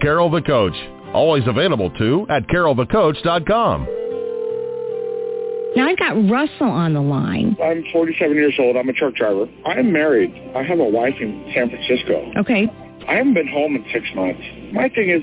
Carol the Coach. Always available too at carolthecoach.com. Now I've got Russell on the line. I'm 47 years old. I'm a truck driver. I'm married. I have a wife in San Francisco. Okay. I haven't been home in six months. My thing is,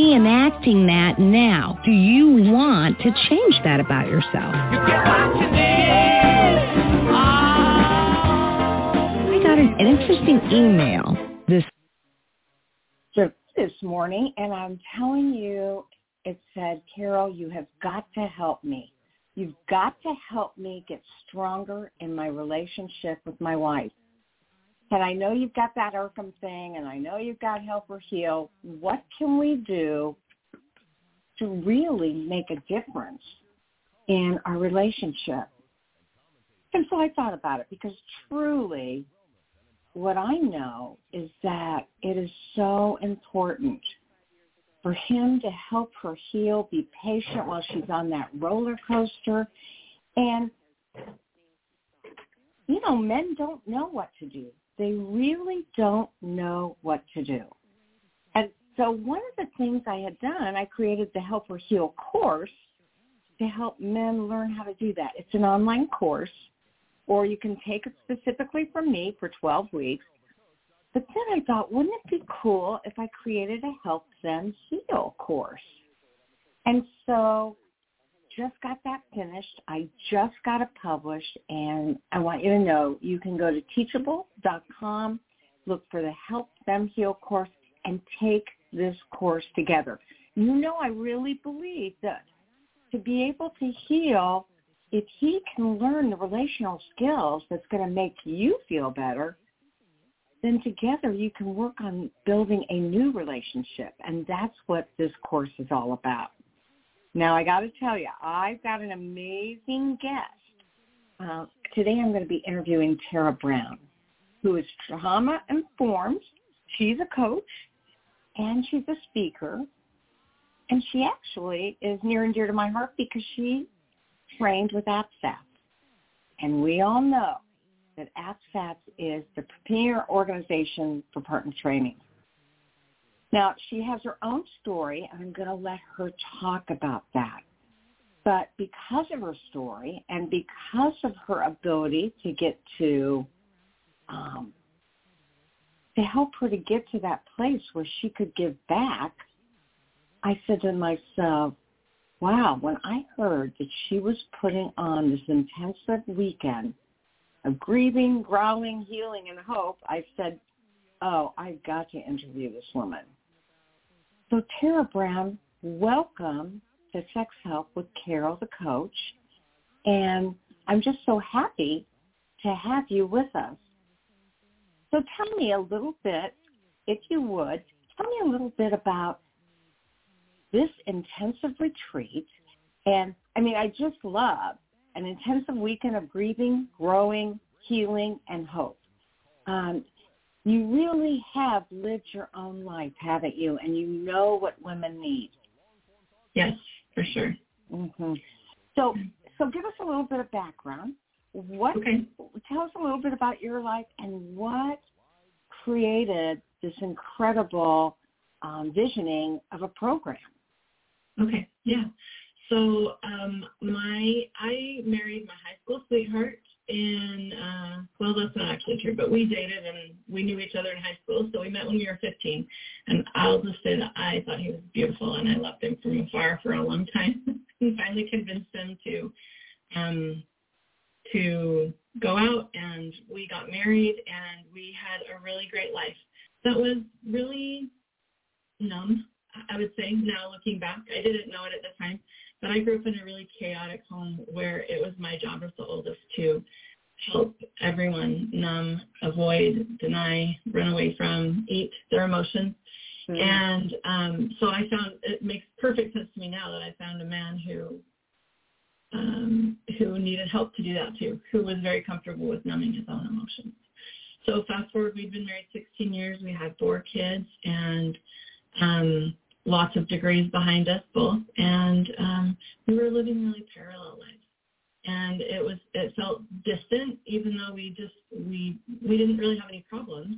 reenacting that now. Do you want to change that about yourself? I got an, an interesting email this so this morning, and I'm telling you, it said, Carol, you have got to help me. You've got to help me get stronger in my relationship with my wife. And I know you've got that Urkham thing, and I know you've got Help Her Heal. What can we do to really make a difference in our relationship? And so I thought about it because truly what I know is that it is so important for him to help her heal, be patient while she's on that roller coaster. And, you know, men don't know what to do. They really don't know what to do. And so one of the things I had done, I created the Help Her Heal course to help men learn how to do that. It's an online course or you can take it specifically from me for 12 weeks. But then I thought, wouldn't it be cool if I created a Help Them Heal course? And so just got that finished. I just got it published, and I want you to know you can go to teachable.com, look for the Help Them Heal course, and take this course together. You know, I really believe that to be able to heal, if he can learn the relational skills that's going to make you feel better, then together you can work on building a new relationship. And that's what this course is all about. Now, I got to tell you, I've got an amazing guest. Uh, today I'm going to be interviewing Tera Brown, who is trauma informed. She's a coach and she's a speaker. And she actually is near and dear to my heart because she trained with APSATS. And we all know that APSATS is the premier organization for partner training. Now, she has her own story, and I'm going to let her talk about that. But because of her story and because of her ability to get to, um, to help her to get to that place where she could give back, I said to myself, wow, when I heard that she was putting on this intensive weekend of grieving, growling, healing, and hope, I said, oh, I've got to interview this woman. So Tera Brown, welcome to Sex Help with Carol the Coach. And I'm just so happy to have you with us. So tell me a little bit, if you would, tell me a little bit about this intensive retreat. And I mean, I just love an intensive weekend of grieving, growing, healing, and hope. Um, you really have lived your own life, haven't you? And you know what women need. Yes, for sure. Mm-hmm. So, so give us a little bit of background. What? Okay. Tell us a little bit about your life and what created this incredible um, visioning of a program. Okay. Yeah. So um, my I married my high school sweetheart in uh, well that's not actually true, but we dated and we knew each other in high school. So we met when we were 15, and I'll just say that I thought he was beautiful and I loved him from afar for a long time. and finally convinced him to um, to go out, and we got married, and we had a really great life. That was really numb, I would say. Now looking back, I didn't know it at the time but I grew up in a really chaotic home where it was my job as the oldest to help everyone numb, avoid, deny, run away from, eat their emotions. Mm-hmm. And um, so I found it makes perfect sense to me now that I found a man who um, who needed help to do that too, who was very comfortable with numbing his own emotions. So fast forward, we've been married 16 years. We had four kids, and um, lots of degrees behind us both, and um, we were living really parallel lives. And it was it felt distant, even though we just we we didn't really have any problems.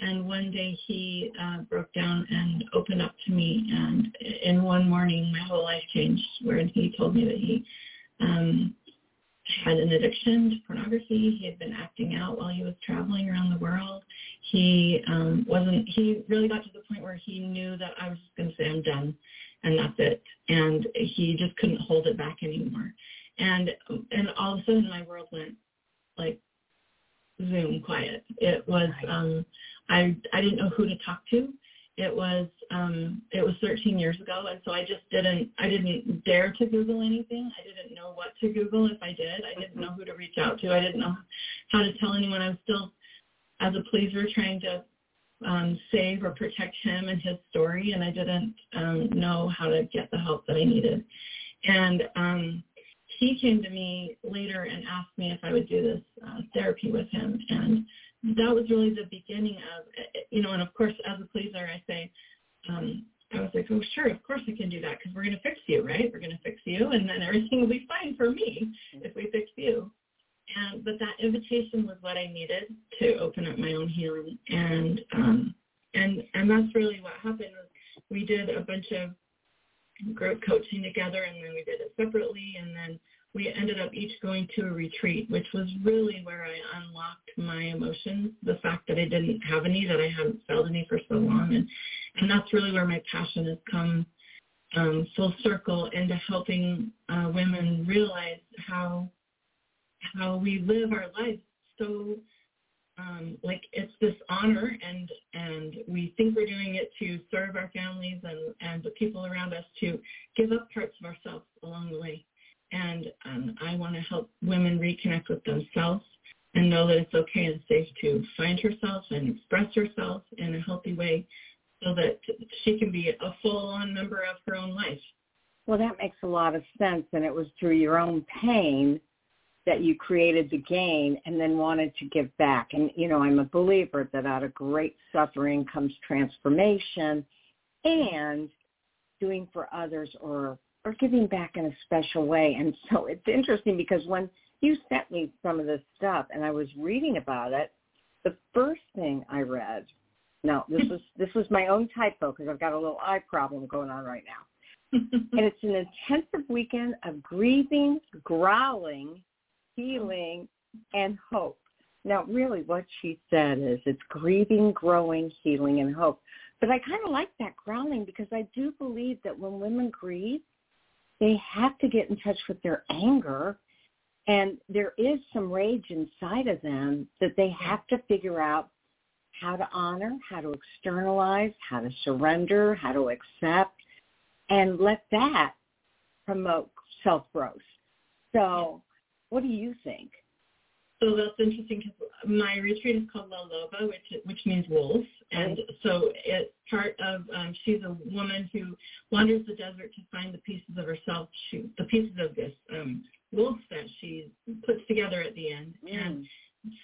And one day he uh, broke down and opened up to me, and in one morning my whole life changed. Where he told me that he um, had an addiction to pornography. He had been acting out while he was traveling around the world. He um, wasn't. He really got to the point where he knew that I was going to say I'm done, and that's it. And he just couldn't hold it back anymore. And and all of a sudden my world went like Zoom quiet. It was. Um, I I didn't know who to talk to it was um it was 13 years ago and so I just didn't I didn't dare to google anything. I didn't know what to google if I did. I didn't know who to reach out to. I didn't know how to tell anyone. I was still as a pleaser trying to um save or protect him and his story and I didn't um know how to get the help that I needed. And um he came to me later and asked me if I would do this uh, therapy with him and that was really the beginning of, you know, and of course, as a pleaser, I say, um, I was like, oh, sure, of course I can do that because we're going to fix you, right? We're going to fix you, and then everything will be fine for me if we fix you. And but that invitation was what I needed to open up my own healing, and um, and and that's really what happened. We did a bunch of group coaching together, and then we did it separately, and then we ended up each going to a retreat, which was really where I unlocked my emotions, the fact that I didn't have any, that I hadn't felt any for so long. And, and that's really where my passion has come um, full circle into helping uh, women realize how how we live our lives so um, like it's this honor and and we think we're doing it to serve our families and and the people around us to give up parts of ourselves along the way and um, I want to help women reconnect with themselves and know that it's okay and safe to find herself and express herself in a healthy way so that she can be a full-on member of her own life. Well, that makes a lot of sense. And it was through your own pain that you created the gain and then wanted to give back. And, you know, I'm a believer that out of great suffering comes transformation and doing for others or or giving back in a special way. And so it's interesting because when you sent me some of this stuff and I was reading about it, the first thing I read, now this was this was my own typo because I've got a little eye problem going on right now. and it's an intensive weekend of grieving, growling, healing, and hope. Now, really what she said is it's grieving, growing, healing, and hope. But I kind of like that growling because I do believe that when women grieve, they have to get in touch with their anger and there is some rage inside of them that they have to figure out how to honor, how to externalize, how to surrender, how to accept, and let that promote self-growth. So what do you think? So that's interesting because my retreat is called La Loba, which which means wolf, and so it's part of. Um, she's a woman who wanders the desert to find the pieces of herself, she, the pieces of this um, wolf that she puts together at the end, mm. and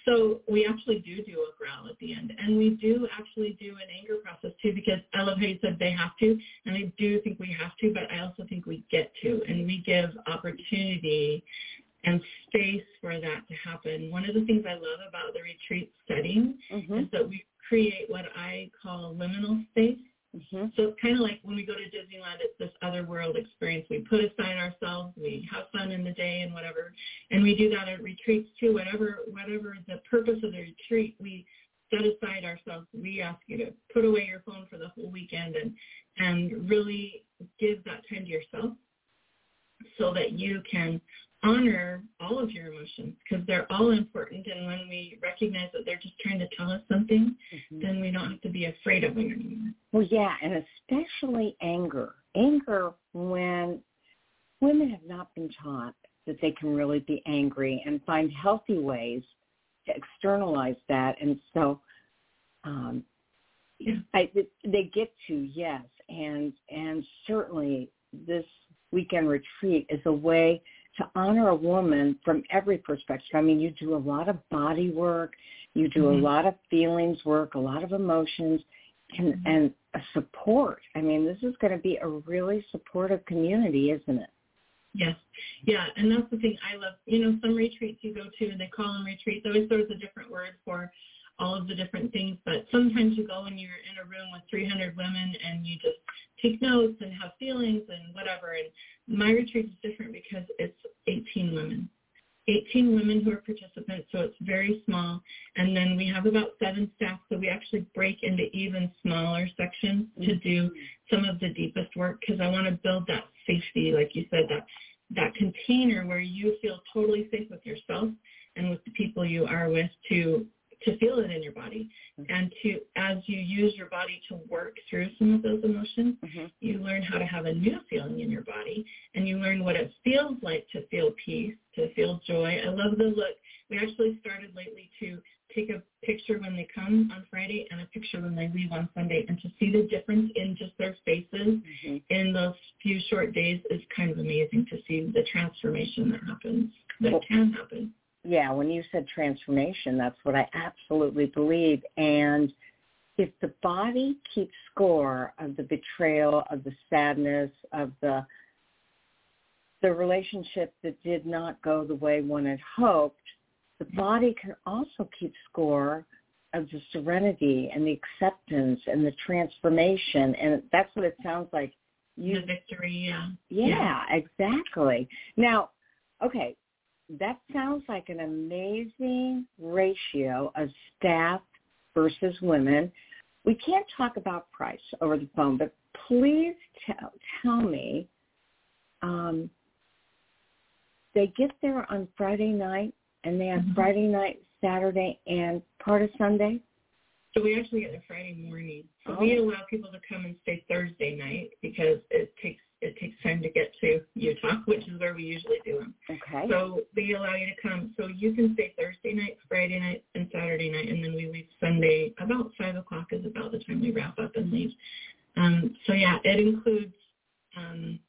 so we actually do do a growl at the end, and we do actually do an anger process too. Because I love how you said they have to, and I do think we have to, but I also think we get to, and we give opportunity and space for that to happen. One of the things I love about the retreat setting mm-hmm. is that we create what I call liminal space. Mm-hmm. So it's kind of like when we go to Disneyland, it's this other world experience. We put aside ourselves, we have fun in the day and whatever, and we do that at retreats too. Whatever, whatever the purpose of the retreat, we set aside ourselves. We ask you to put away your phone for the whole weekend and and really give that time to yourself, so that you can honor all of your emotions because they're all important. And when we recognize that they're just trying to tell us something, mm-hmm. then we don't have to be afraid of them anymore. Well, yeah, and especially anger. Anger when women have not been taught that they can really be angry and find healthy ways to externalize that. And so um, yeah. I, they get to, yes. And, and certainly this weekend retreat is a way – to honor a woman from every perspective. I mean, you do a lot of body work, you do mm-hmm. a lot of feelings work, a lot of emotions, and mm-hmm. and a support. I mean, this is going to be a really supportive community, isn't it? Yes. Yeah, and that's the thing I love. You know, some retreats you go to, and they call them retreats. Always there's a different word for all of the different things, but sometimes you go and you're in a room with 300 women and you just take notes and have feelings and whatever. And my retreat is different because it's 18 women. 18 women who are participants, so it's very small. And then we have about seven staff, so we actually break into even smaller sections to do mm-hmm. some of the deepest work because I want to build that safety, like you said, that that container where you feel totally safe with yourself and with the people you are with to to feel it in your body mm-hmm. and to as you use your body to work through some of those emotions mm-hmm. you learn how to have a new feeling in your body and you learn what it feels like to feel peace to feel joy i love the look we actually started lately to take a picture when they come on Friday and a picture when they leave on Sunday and to see the difference in just their faces mm-hmm. in those few short days is kind of amazing to see the transformation that happens that can happen yeah, when you said transformation, that's what I absolutely believe. And if the body keeps score of the betrayal, of the sadness, of the the relationship that did not go the way one had hoped, the body can also keep score of the serenity and the acceptance and the transformation. And that's what it sounds like. You, the victory, yeah. Yeah, yeah. exactly. Now, okay, that sounds like an amazing ratio of staff versus women. We can't talk about price over the phone, but please tell, tell me, um, they get there on Friday night and they have mm-hmm. Friday night, Saturday, and part of Sunday? So we actually get there Friday morning. So oh. we allow people to come and stay Thursday night because it takes it takes time to get to Utah, which is where we usually do them. Okay. So they allow you to come. So you can stay Thursday night, Friday night, and Saturday night, and then we leave Sunday about five o'clock is about the time we wrap up and leave. Um, so yeah, it includes um,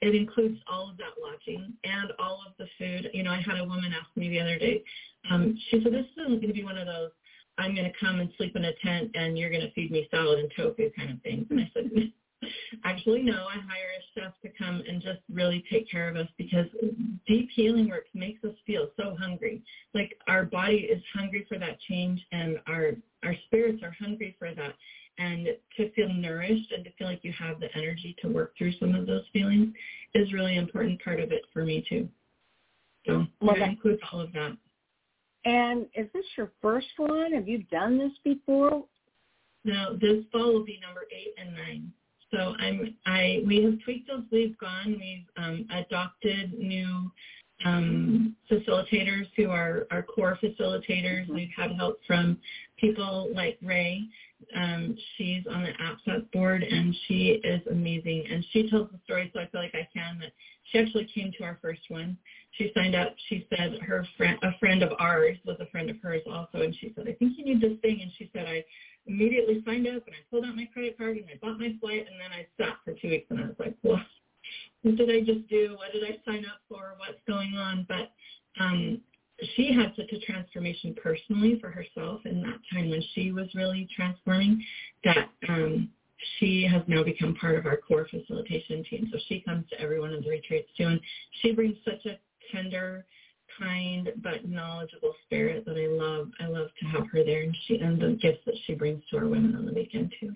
it includes all of that lodging and all of the food. You know, I had a woman ask me the other day. Um, she said, "This isn't going to be one of those." I'm going to come and sleep in a tent and you're going to feed me salad and tofu kind of things. And I said, Actually, no. I hire a chef to come and just really take care of us because deep healing work makes us feel so hungry. Like our body is hungry for that change, and our our spirits are hungry for that. And to feel nourished and to feel like you have the energy to work through some of those feelings is really important part of it for me too. So well, that includes all of that. And is this your first one? Have you done this before? No, this fall will be number eight and nine. So I'm I we have tweaked as we've gone. We've um, adopted new um, facilitators who are our core facilitators. Mm-hmm. We've had help from people like Ray. Um, she's on the APSAT board and she is amazing. And she tells the story, so I feel like I can. That she actually came to our first one. She signed up. She said her friend, a friend of ours, was a friend of hers also, and she said, "I think you need this thing." And she said, "I immediately signed up and I pulled out my credit card and I bought my flight and then I sat for two weeks and I was like, what? What did I just do? What did I sign up for? What's going on? But um, she had such a transformation personally for herself in that time when she was really transforming that um, she has now become part of our core facilitation team. So she comes to every one of the retreats too, and she brings such a tender, kind but knowledgeable spirit that I love. I love to have her there, and she and the gifts that she brings to our women on the weekend too.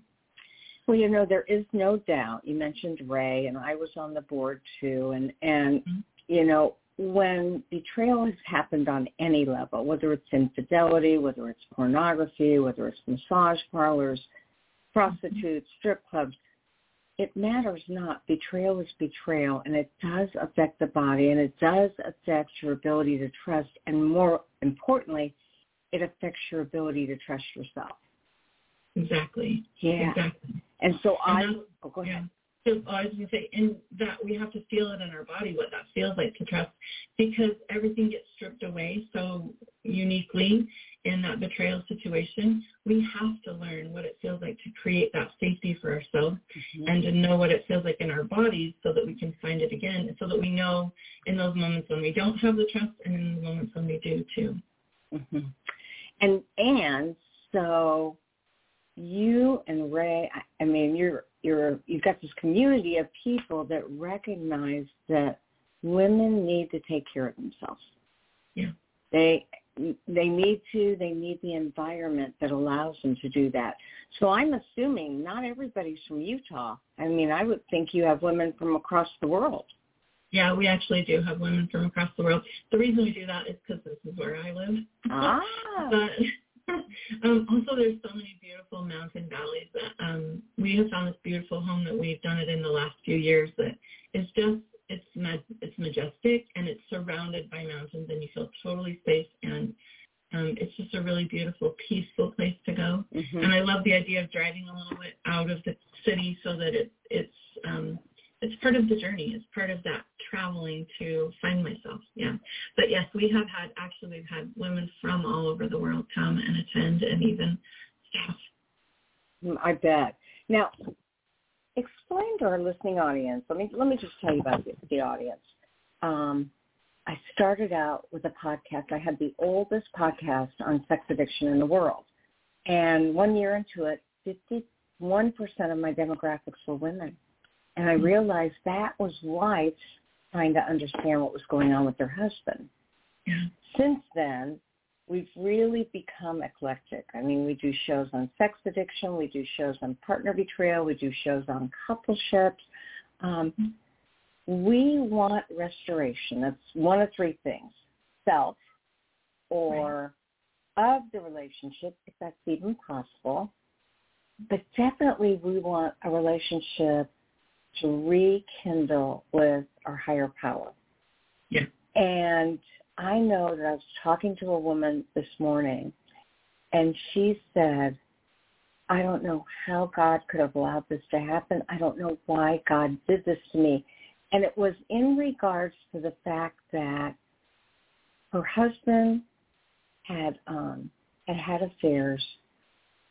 Well, you know, there is no doubt. You mentioned Ray, and I was on the board too, and and mm-hmm. you know, when betrayal has happened on any level, whether it's infidelity, whether it's pornography, whether it's massage parlors, prostitutes, strip clubs, it matters not. Betrayal is betrayal, and it does affect the body, and it does affect your ability to trust, and more importantly, it affects your ability to trust yourself. Exactly. Yeah. Exactly. And so I. Oh, go ahead. So I was going to say, in that we have to feel it in our body what that feels like to trust, because everything gets stripped away so uniquely in that betrayal situation. We have to learn what it feels like to create that safety for ourselves mm-hmm. and to know what it feels like in our bodies so that we can find it again, so that we know in those moments when we don't have the trust and in the moments when we do too. Mm-hmm. And and so you and Ray, I mean, you're you're you've got this community of people that recognize that women need to take care of themselves. Yeah. They they need to they need the environment that allows them to do that. So I'm assuming not everybody's from Utah. I mean, I would think you have women from across the world. Yeah, we actually do have women from across the world. The reason we do that is because this is where I live. Ah. but um, also, there's so many beautiful mountain valleys that um, we have found this beautiful home that we've done it in the last few years that is just it's it's majestic and it's surrounded by mountains and you feel totally safe and um, it's just a really beautiful, peaceful place to go. Mm-hmm. And I love the idea of driving a little bit out of the city so that it, it's um, it's part of the journey. It's part of that traveling to find myself. Yeah. But yes, we have had actually we've had women from all over the world come and attend and even staff. Mm, I bet. Now, explain to our listening audience. Let me let me just tell you about the, the audience. Um, I started out with a podcast. I had the oldest podcast on sex addiction in the world, and one year into it, fifty-one percent of my demographics were women. And I realized that was whites trying to understand what was going on with their husband. Yeah. Since then, we've really become eclectic. I mean, we do shows on sex addiction, we do shows on partner betrayal, we do shows on coupleships. Um, we want restoration. That's one of three things: self, or right. of the relationship, if that's even possible. But definitely, we want a relationship to rekindle with our higher power. Yeah. And I know that I was talking to a woman this morning and she said, I don't know how God could have allowed this to happen. I don't know why God did this to me. And it was in regards to the fact that her husband had um had had affairs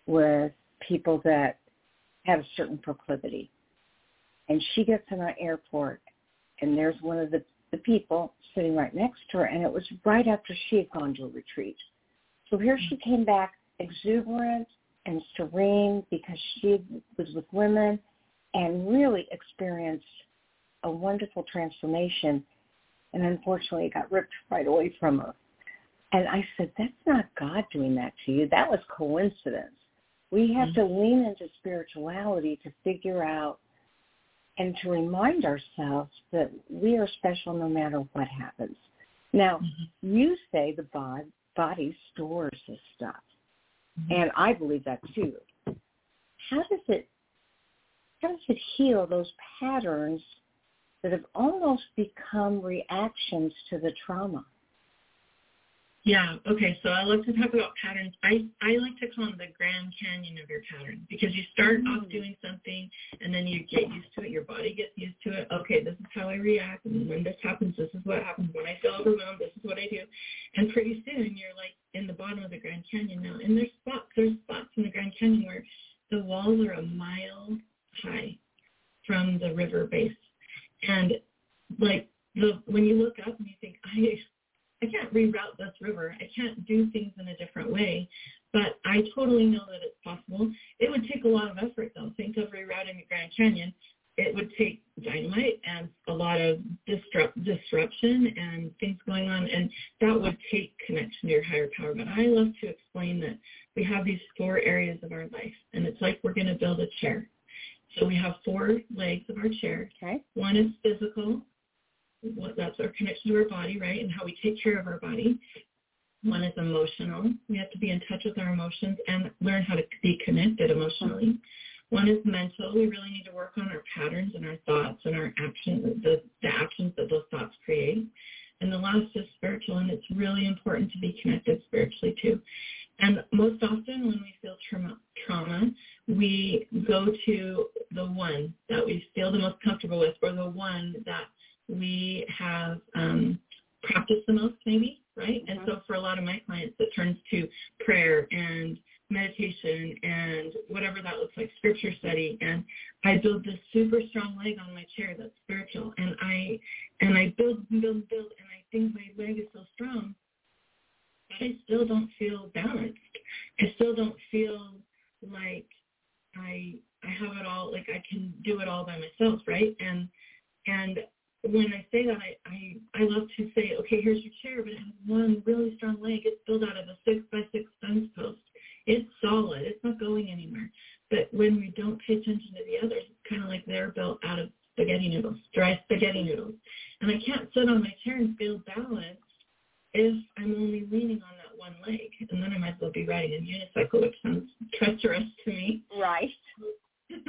with people that had a certain proclivity and she gets in our airport and there's one of the, the people sitting right next to her and it was right after she had gone to a retreat. So here she came back exuberant and serene because she was with women and really experienced a wonderful transformation and unfortunately it got ripped right away from her. And I said, that's not God doing that to you. That was coincidence. We have mm-hmm. to lean into spirituality to figure out and to remind ourselves that we are special no matter what happens. Now, mm-hmm. you say the bod- body stores this stuff, mm-hmm. and I believe that too. How does it how does it heal those patterns that have almost become reactions to the trauma? Yeah. Okay. So I love to talk about patterns. I I like to call them the Grand Canyon of your patterns because you start mm-hmm. off doing something and then you get used to it. Your body gets used to it. Okay, this is how I react, and when this happens, this is what happens. When I feel overwhelmed, this is what I do. And pretty soon, you're like in the bottom of the Grand Canyon now. And there's spots. There's spots in the Grand Canyon where the walls are a mile high from the river base, and like the when you look up and you think I I can't reroute this river. I can't do things in a different way. But I totally know that it's possible. It would take a lot of effort, though. Think of rerouting the Grand Canyon. It would take dynamite and a lot of disrupt, disruption and things going on, and that would take connection to your higher power. But I love to explain that we have these four areas of our life, and it's like we're going to build a chair. So we have four legs of our chair. Okay. One is physical. That's our connection to our body, right, and how we take care of our body. One is emotional. We have to be in touch with our emotions and learn how to be connected emotionally. One is mental. We really need to work on our patterns and our thoughts and our actions, the, the actions that those thoughts create. And the last is spiritual, and it's really important to be connected spiritually too. And most often when we feel trauma, trauma, we go to the one that we feel the most comfortable with or the one that we have um, practiced the most maybe, right? And so for a lot of my clients, it turns to prayer and meditation and whatever that looks like, scripture study. And I build this super strong leg on my chair that's spiritual. And I and I build and build and build and I think my leg is so strong, but I still don't feel balanced. I still don't feel like I I have it all like I can do it all by myself, right? And and when I say that, I, I, I love to say, okay, here's your chair, but it has one really strong leg. It's built out of a six by six fence post. It's solid. It's not going anywhere. But when we don't pay attention to the others, it's kind of like they're built out of spaghetti noodles, dry spaghetti noodles. And I can't sit on my chair and feel balanced if I'm only leaning on that one leg. And then I might as well be riding a unicycle, which sounds treacherous to me. Right.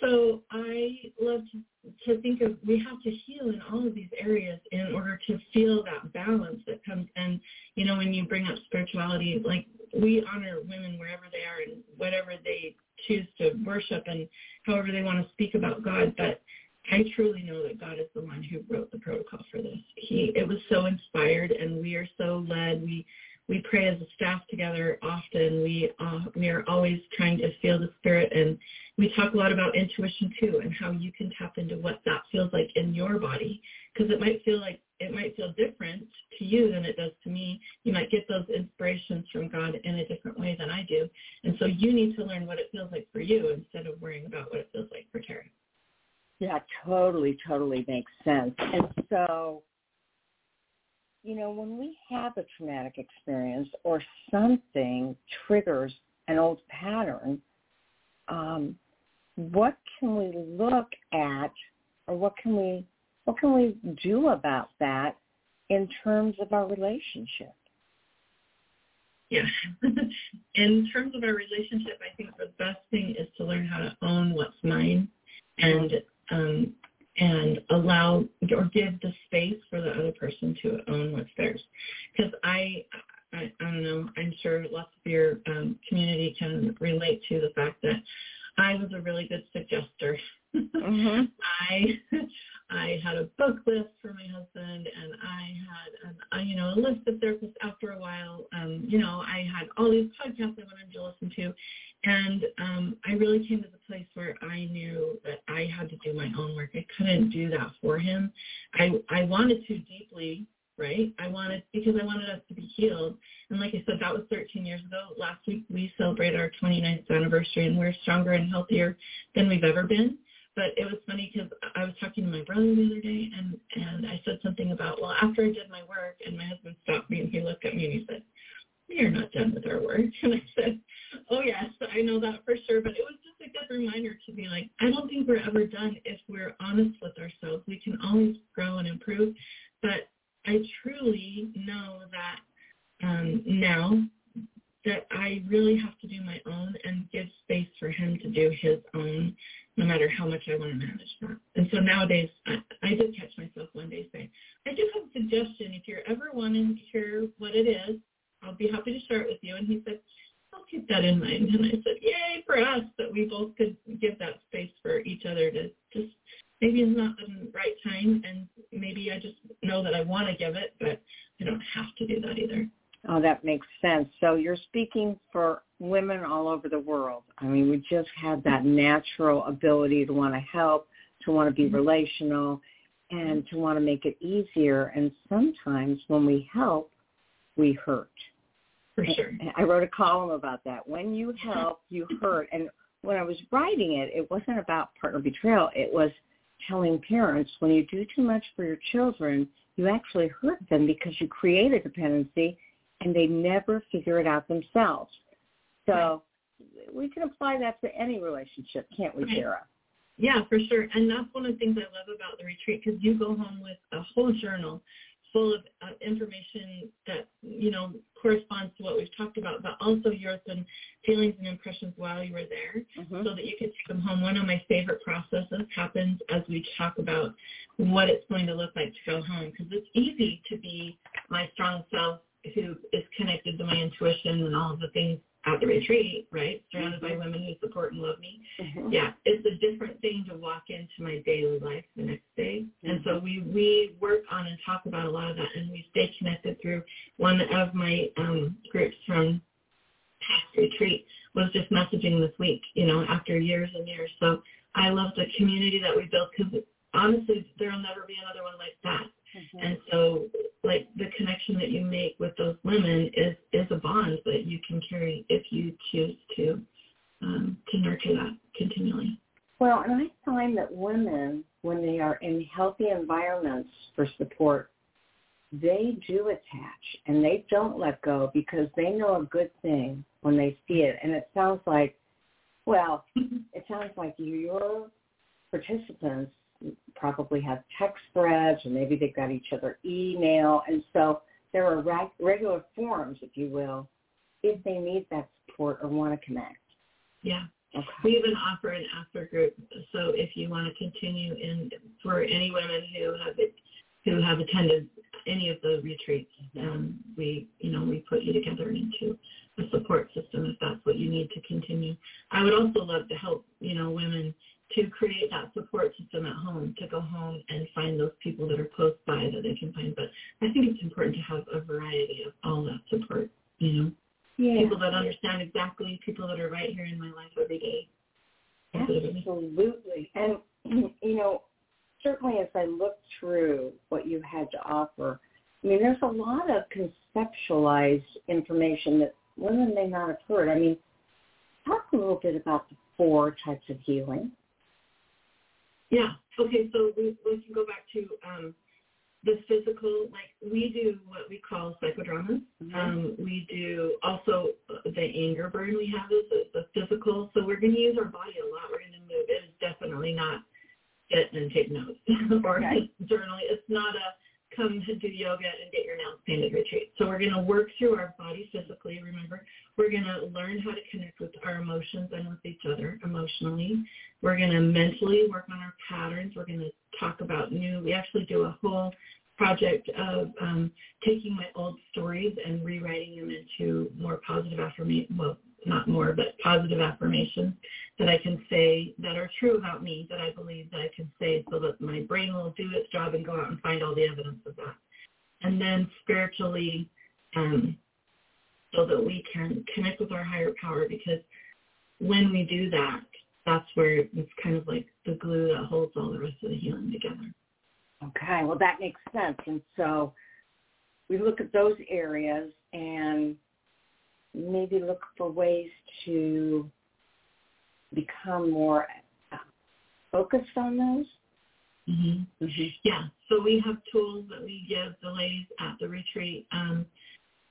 so I love to, to think of we have to heal in all of these areas in order to feel that balance that comes. And you know, when you bring up spirituality, like we honor women wherever they are and whatever they choose to worship and however they want to speak about God. But I truly know that God is the one who wrote the protocol for this. He it was so inspired and we are so led. We we pray as a staff together often. We uh, we are always trying to feel the spirit, and we talk a lot about intuition too, and how you can tap into what that feels like in your body, because it might feel like it might feel different to you than it does to me. You might get those inspirations from God in a different way than I do, and so you need to learn what it feels like for you instead of worrying about what it feels like for Tera. Yeah, totally, totally makes sense. And so you know, when we have a traumatic experience or something triggers an old pattern, um, what can we look at or what can we what can we do about that in terms of our relationship? Yeah. in terms of our relationship, I think the best thing is to learn how to own what's mine and um, and allow or give the space for the other person to own what's theirs. Because I, I, I don't know, I'm sure lots of your um, community can relate to the fact that I was a really good suggester. Mm-hmm. I I had a book list for my husband, and I had an, a, you know a list of therapists. After a while, um, you know, I had all these podcasts I wanted to listen to, and um, I really came to the place where I knew that I had to do my own work. I couldn't do that for him. I I wanted to deeply, right? I wanted because I wanted us to be healed. And like I said, that was 13 years ago. Last week we celebrated our 29th anniversary, and we're stronger and healthier than we've ever been. But it was funny because I was talking to my brother the other day, and and I said something about well, after I did my work, and my husband stopped me and he looked at me and he said, "We are not done with our work." And I said, "Oh yes, I know that for sure." But it was just a good reminder to me, like I don't think we're ever done if we're honest with ourselves. We can always grow and improve, but I truly know that um, now that I really have to do my own and give space for him to do his own no matter how much I want to manage that. And so nowadays, I, I did catch myself one day saying, I do have a suggestion. If you're ever wanting to hear what it is, I'll be happy to share it with you. And he said, I'll keep that in mind. And I said, yay for us that we both could give that space for each other to just, maybe it's not the right time. And maybe I just know that I want to give it, but I don't have to do that either. Oh, that makes sense. So you're speaking for women all over the world. I mean, we just have that natural ability to want to help, to want to be mm-hmm. relational, and to want to make it easier. And sometimes when we help, we hurt. For sure. I wrote a column about that. When you help, you hurt. And when I was writing it, it wasn't about partner betrayal. It was telling parents when you do too much for your children, you actually hurt them because you create a dependency and they never figure it out themselves. So we can apply that to any relationship, can't we, Tera? Yeah, for sure. And that's one of the things I love about the retreat because you go home with a whole journal full of uh, information that, you know, corresponds to what we've talked about, but also your own feelings and impressions while you were there mm-hmm. so that you could take them home. One of my favorite processes happens as we talk about what it's going to look like to go home because it's easy to be my strong self who is connected to my intuition and all of the things at the retreat, right? Surrounded by women who support and love me. Mm-hmm. Yeah, it's a different thing to walk into my daily life the next day. Mm-hmm. And so we we work on and talk about a lot of that, and we stay connected through one of my um, groups from past retreat was just messaging this week. You know, after years and years. So I love the community that we built because honestly, there'll never be another one like that. Mm-hmm. And so like the connection that you make with those women is is a bond that you can carry if you choose to um, to nurture that continually. Well, and I find that women, when they are in healthy environments for support, they do attach and they don't let go because they know a good thing when they see it. And it sounds like, well, it sounds like your participants probably have text threads or maybe they've got each other email. And so there are reg- regular forums, if you will, if they need that support or want to connect. Yeah. Okay. We even offer an after group. So if you want to continue in for any women who have it, who have attended any of the retreats, um, we you know we put you together into a support system if that's what you need to continue. I would also love to help you know women to create that support system at home, to go home and find those people that are close by that they can find. But I think it's important to have a variety of all that support, you know. Yeah. People that understand exactly, people that are right here in my life every day. Absolutely. And, you know, certainly as I look through what you had to offer, I mean, there's a lot of conceptualized information that women may not have heard. I mean, talk a little bit about the four types of healing. Yeah. Okay. So we, we can go back to um, the physical. Like we do what we call psychodramas. Mm-hmm. Um, we do also uh, the anger burn we have is the, the physical. So we're going to use our body a lot. We're going to move. It is definitely not sit and take notes or okay. journal. It's not a come to do yoga and get your nails painted retreat. So we're going to work through our body physically. Remember, we're going to learn how to connect with our emotions and with each other emotionally. We're going to mentally work on our patterns. We're going to talk about new. We actually do a whole project of um, taking my old stories and rewriting them into more positive affirmation. Well, not more, but positive affirmations that I can say that are true about me, that I believe that I can say so that my brain will do its job and go out and find all the evidence of that. And then spiritually, um, so that we can connect with our higher power because when we do that, that's where it's kind of like the glue that holds all the rest of the healing together. Okay, well that makes sense. And so we look at those areas and maybe look for ways to become more uh, focused on those? Mm-hmm. Mm-hmm. Yeah. So we have tools that we give the ladies at the retreat um,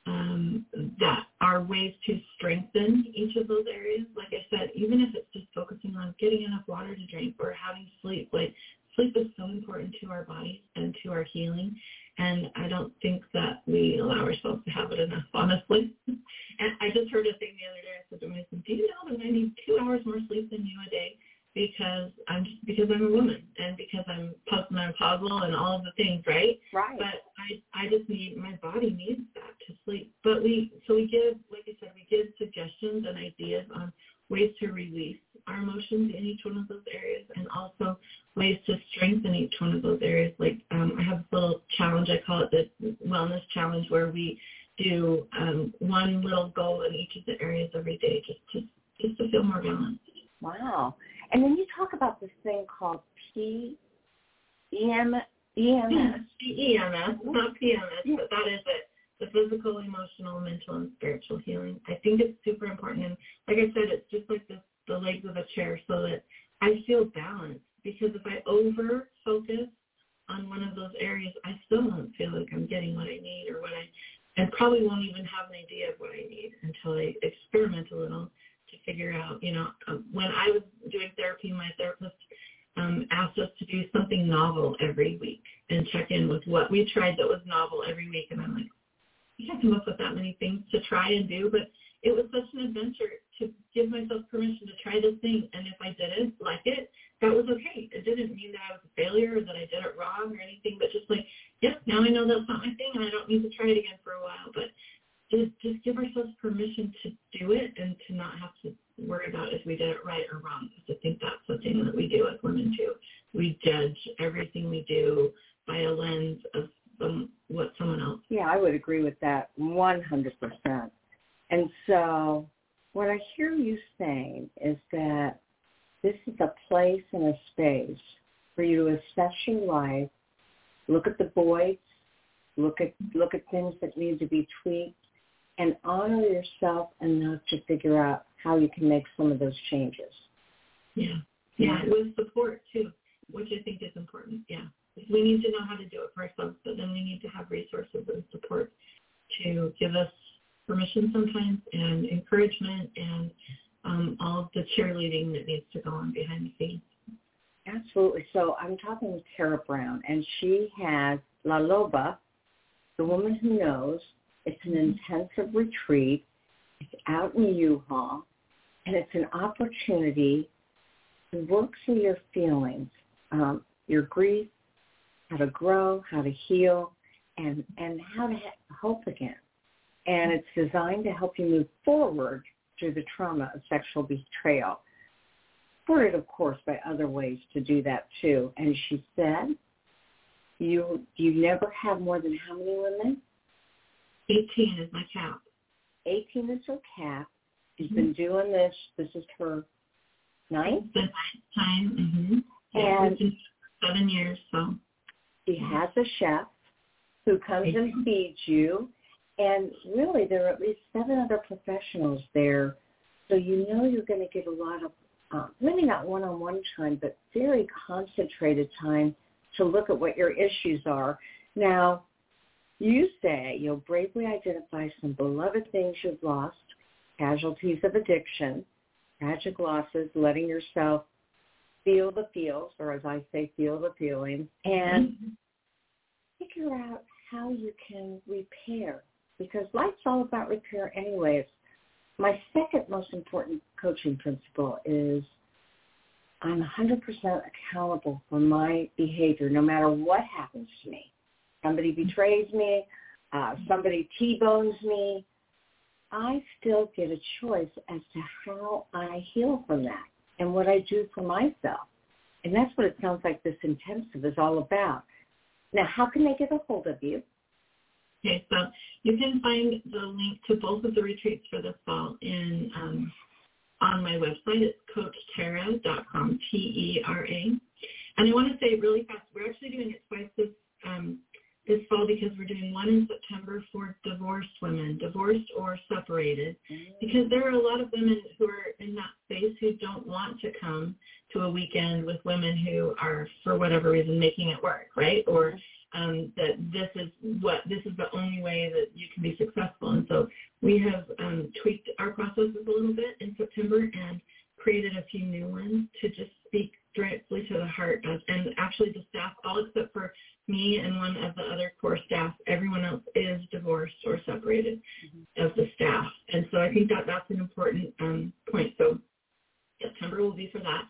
um, that are ways to strengthen each of those areas. Like I said, even if it's just focusing on getting enough water to drink or having sleep, like sleep is so important to our bodies and to our healing. And I don't think that we allow ourselves to have it enough, honestly. and I just heard a thing the other day. I said to myself, do you know that I need two hours more sleep than you a day? Because I'm just because I'm a woman and because I'm postmenopausal and all of the things, right? Right. But I I just need my body needs that to sleep. But we so we give like I said, we give suggestions and ideas on ways to release our emotions in each one of those areas and also ways to strengthen each one of those areas. Like um, I have a little challenge, I call it the wellness challenge, where we do um, one little goal in each of the areas every day just to, just to feel more balanced. Wow. And then you talk about this thing called P, EM, EMS. EMS, not PMS, but that is it. The physical, emotional, mental, and spiritual healing. I think it's super important. And like I said, it's just like the, the legs of a chair so that I feel balanced. Because if I over focus on one of those areas, I still don't feel like I'm getting what I need or what I, and probably won't even have an idea of what I need until I experiment a little to figure out, you know, um, when I was doing therapy, my therapist um, asked us to do something novel every week and check in with what we tried that was novel every week. And I'm like, I can't come up with that many things to try and do, but it was such an adventure to give myself permission to try this thing. And if I didn't like it, that was okay. It didn't mean that I was a failure or that I did it wrong or anything, but just like, yep, now I know that's not my thing and I don't need to try it again for a while. But just, just give ourselves permission to do it and to not have to worry about if we did it right or wrong. Because I think that's the thing that we do as women too. We judge everything we do by a lens of um, what someone else. Yeah, I would agree with that 100%. And so what I hear you saying is that this is a place and a space for you to assess your life, look at the voids, look at look at things that need to be tweaked, and honor yourself enough to figure out how you can make some of those changes. Yeah. Yeah, with support too, which I think is important. Yeah. We need to know how to do it for ourselves, but then we need to have resources and support to give us permission sometimes and encouragement and um, all of the cheerleading that needs to go on behind the scenes. Absolutely. So I'm talking with Tera Brown, and she has La Loba, the woman who knows. It's an intensive retreat. It's out in Utah, and it's an opportunity to work through your feelings, um, your grief, how to grow, how to heal, and and how to have hope again. And it's designed to help you move forward through the trauma of sexual betrayal supported, of course, by other ways to do that too. And she said, "You you never have more than how many women? 18 is my cap. 18 is her cap. She's mm-hmm. been doing this. This is her ninth. The ninth time. Mm-hmm. Yeah, and seven years. So she has a chef who comes and feeds you. And really, there are at least seven other professionals there, so you know you're going to get a lot of uh, maybe not one-on-one time, but very concentrated time to look at what your issues are. Now, you say you'll bravely identify some beloved things you've lost, casualties of addiction, tragic losses, letting yourself feel the feels, or as I say, feel the feelings, and mm-hmm. figure out how you can repair. Because life's all about repair anyways. My second most important coaching principle is I'm 100% accountable for my behavior no matter what happens to me. Somebody betrays me, uh, somebody T-bones me, I still get a choice as to how I heal from that and what I do for myself. And that's what it sounds like this intensive is all about. Now, how can they get a hold of you? Okay, so you can find the link to both of the retreats for this fall in um, on my website. It's coachtera.com, T-E-R-A. And I want to say really fast, we're actually doing it twice this um, this fall because we're doing one in September for divorced women, divorced or separated, because there are a lot of women who are in that space who don't want to come to a weekend with women who are, for whatever reason, making it work, right? Or um, that this is what this is the only way that you can be successful. And so we have um, tweaked our processes a little bit in September and created a few new ones to just speak directly to the heart of, and actually the staff, all except for me and one of the other core staff, everyone else is divorced or separated mm-hmm. of the staff. And so I think that that's an important um, point. So September will be for that.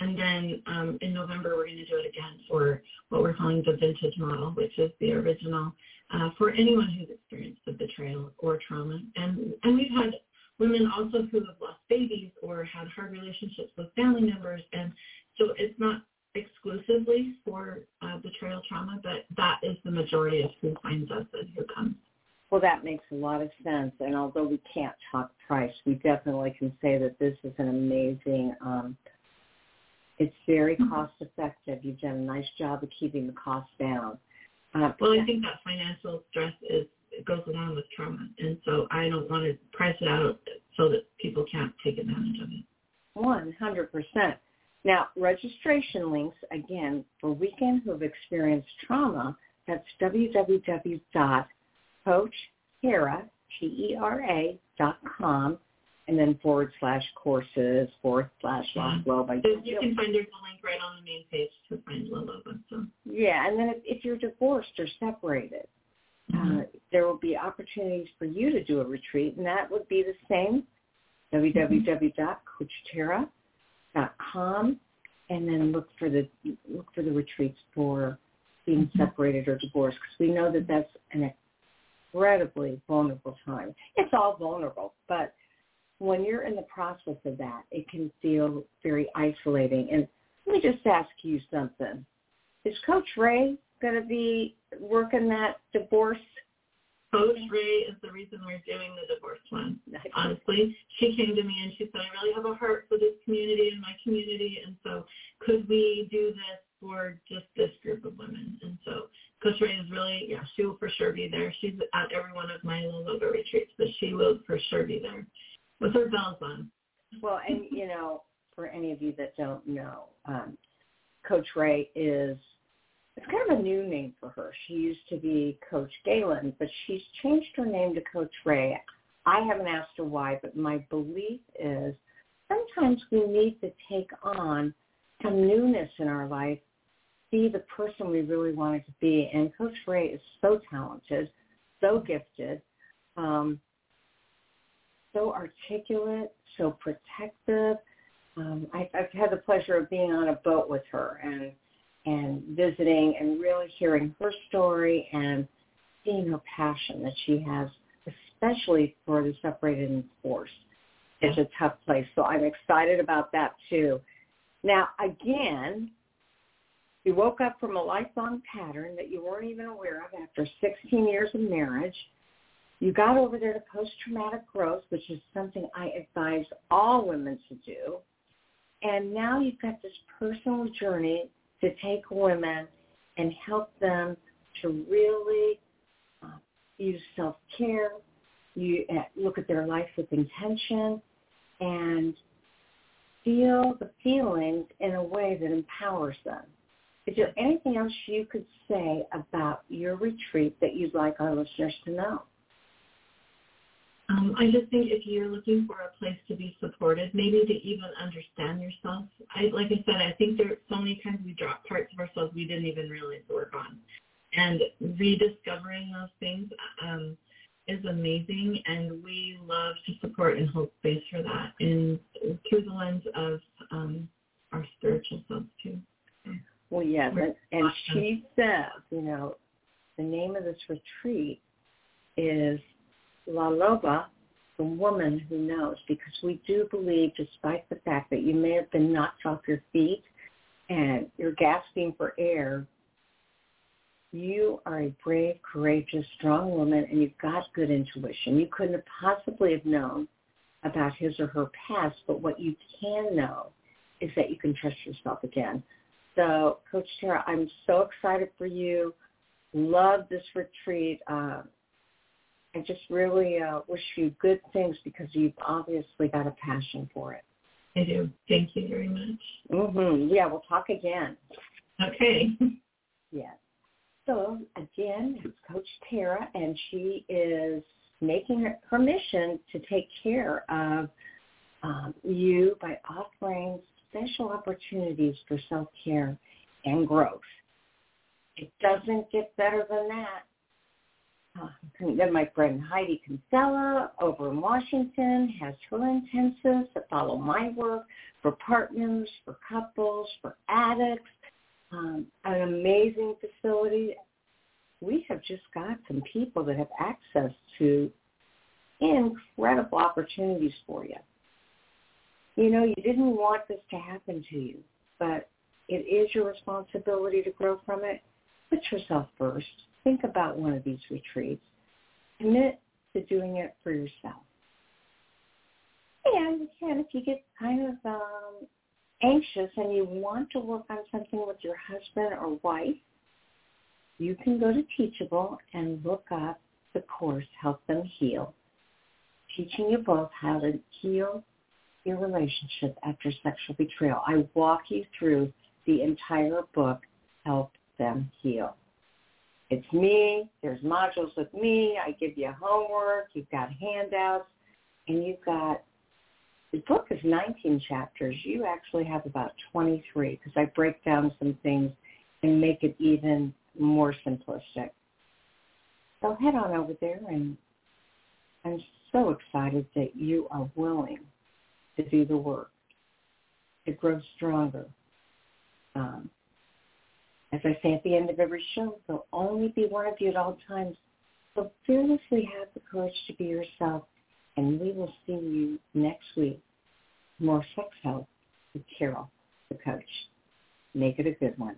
And then um, in November, we're going to do it again for what we're calling the vintage model, which is the original uh, for anyone who's experienced a betrayal or trauma. And, and we've had women also who have lost babies or had hard relationships with family members. And so it's not exclusively for uh, betrayal trauma, but that is the majority of who finds us and who comes. Well, that makes a lot of sense. And although we can't talk price, we definitely can say that this is an amazing um, It's very cost effective. You've done a nice job of keeping the cost down. Uh, well, I think that financial stress is it goes along with trauma, and so I don't want to price it out so that people can't take advantage of it. One hundred percent. Now, registration links again for weekend who have experienced trauma. That's www.coachtera, T-E-R-A dot com and then forward slash courses, forward slash La Loba. So you can find there's a link right on the main page to find La Loba. So. Yeah, and then if, if you're divorced or separated, mm-hmm. uh, there will be opportunities for you to do a retreat, and that would be the same, www.coachtera.com, and then look for the look for the retreats for being mm-hmm. separated or divorced, because we know that that's an incredibly vulnerable time. It's all vulnerable, but when you're in the process of that, it can feel very isolating. And let me just ask you something. Is Coach Ray going to be working that divorce? Coach Ray is the reason we're doing the divorce one. Honestly, she came to me and she said, I really have a heart for this community and my community. And so could we do this for just this group of women? And so Coach Ray is really, yeah, she will for sure be there. She's at every one of my little yoga retreats, but she will for sure be there with her. Well, and you know, for any of you that don't know, um, Coach Ray is it's kind of a new name for her. She used to be Coach Galen, but she's changed her name to Coach Ray. I haven't asked her why, but my belief is sometimes we need to take on some newness in our life, be the person we really wanted to be. And Coach Ray is so talented, so gifted. Um, so articulate, so protective. Um, I, I've had the pleasure of being on a boat with her and and visiting and really hearing her story and seeing her passion that she has, especially for the separated and forced. It's a tough place, so I'm excited about that too. Now, again, you woke up from a lifelong pattern that you weren't even aware of after 16 years of marriage you got over there to post-traumatic growth, which is something I advise all women to do. And now you've got this personal journey to take women and help them to really uh, use self-care, you uh, look at their life with intention, and feel the feelings in a way that empowers them. Is there anything else you could say about your retreat that you'd like our listeners to know? Um, I just think if you're looking for a place to be supported, maybe to even understand yourself. I like I said, I think there so many times we drop parts of ourselves we didn't even realize to work on, and rediscovering those things um, is amazing. And we love to support and hold space for that, and through the lens of um, our spiritual selves too. Well, yes, and, and she says, you know, the name of this retreat is La Loba, the woman who knows, because we do believe, despite the fact that you may have been knocked off your feet and you're gasping for air, you are a brave, courageous, strong woman, and you've got good intuition. You couldn't have possibly have known about his or her past, but what you can know is that you can trust yourself again. So, Coach Tera, I'm so excited for you. Love this retreat. Uh, I just really uh, wish you good things because you've obviously got a passion for it. I do. Thank you very much. Mm-hmm. Yeah, we'll talk again. Okay. yes. So again, it's Coach Tera, and she is making her, her mission to take care of um, you by offering special opportunities for self-care and growth. It doesn't get better than that. Then my friend Heidi Kinsella over in Washington has her intensives that follow my work for partners, for couples, for addicts. Um, an amazing facility. We have just got some people that have access to incredible opportunities for you. You know, you didn't want this to happen to you, but it is your responsibility to grow from it. Put yourself first think about one of these retreats. Commit to doing it for yourself. And again, if you get kind of um, anxious and you want to work on something with your husband or wife, you can go to Teachable and look up the course, Help Them Heal, teaching you both how to heal your relationship after sexual betrayal. I walk you through the entire book, Help Them Heal. It's me. There's modules with me. I give you homework. You've got handouts. And you've got, the book is 19 chapters. You actually have about 23 because I break down some things and make it even more simplistic. So head on over there and I'm so excited that you are willing to do the work, to grow stronger. Um, as I say at the end of every show, there'll only be one of you at all times. So fearlessly have the courage to be yourself, and we will see you next week. More sex help with Carol, the coach. Make it a good one.